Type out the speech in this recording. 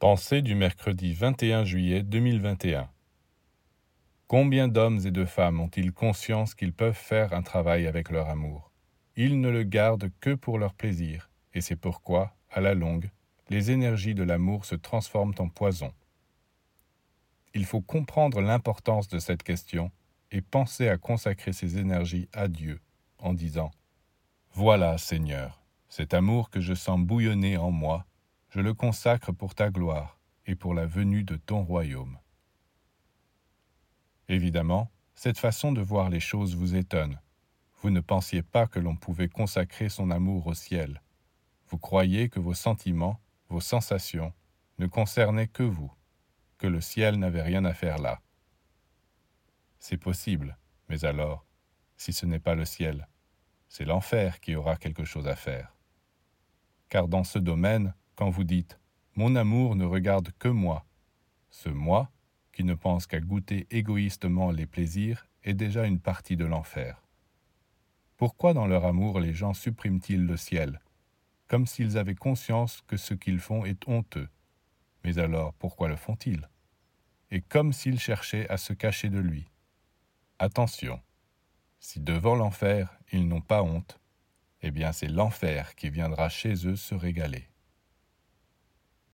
Pensée du mercredi 21 juillet 2021. Combien d'hommes et de femmes ont-ils conscience qu'ils peuvent faire un travail avec leur amour? Ils ne le gardent que pour leur plaisir, et c'est pourquoi, à la longue, les énergies de l'amour se transforment en poison. Il faut comprendre l'importance de cette question et penser à consacrer ces énergies à Dieu en disant Voilà, Seigneur, cet amour que je sens bouillonner en moi je le consacre pour ta gloire et pour la venue de ton royaume. Évidemment, cette façon de voir les choses vous étonne. Vous ne pensiez pas que l'on pouvait consacrer son amour au ciel. Vous croyez que vos sentiments, vos sensations, ne concernaient que vous, que le ciel n'avait rien à faire là. C'est possible, mais alors, si ce n'est pas le ciel, c'est l'enfer qui aura quelque chose à faire. Car dans ce domaine, quand vous dites ⁇ Mon amour ne regarde que moi ⁇ ce moi, qui ne pense qu'à goûter égoïstement les plaisirs, est déjà une partie de l'enfer. Pourquoi dans leur amour les gens suppriment-ils le ciel? Comme s'ils avaient conscience que ce qu'ils font est honteux. Mais alors pourquoi le font-ils? Et comme s'ils cherchaient à se cacher de lui. Attention, si devant l'enfer ils n'ont pas honte, eh bien c'est l'enfer qui viendra chez eux se régaler.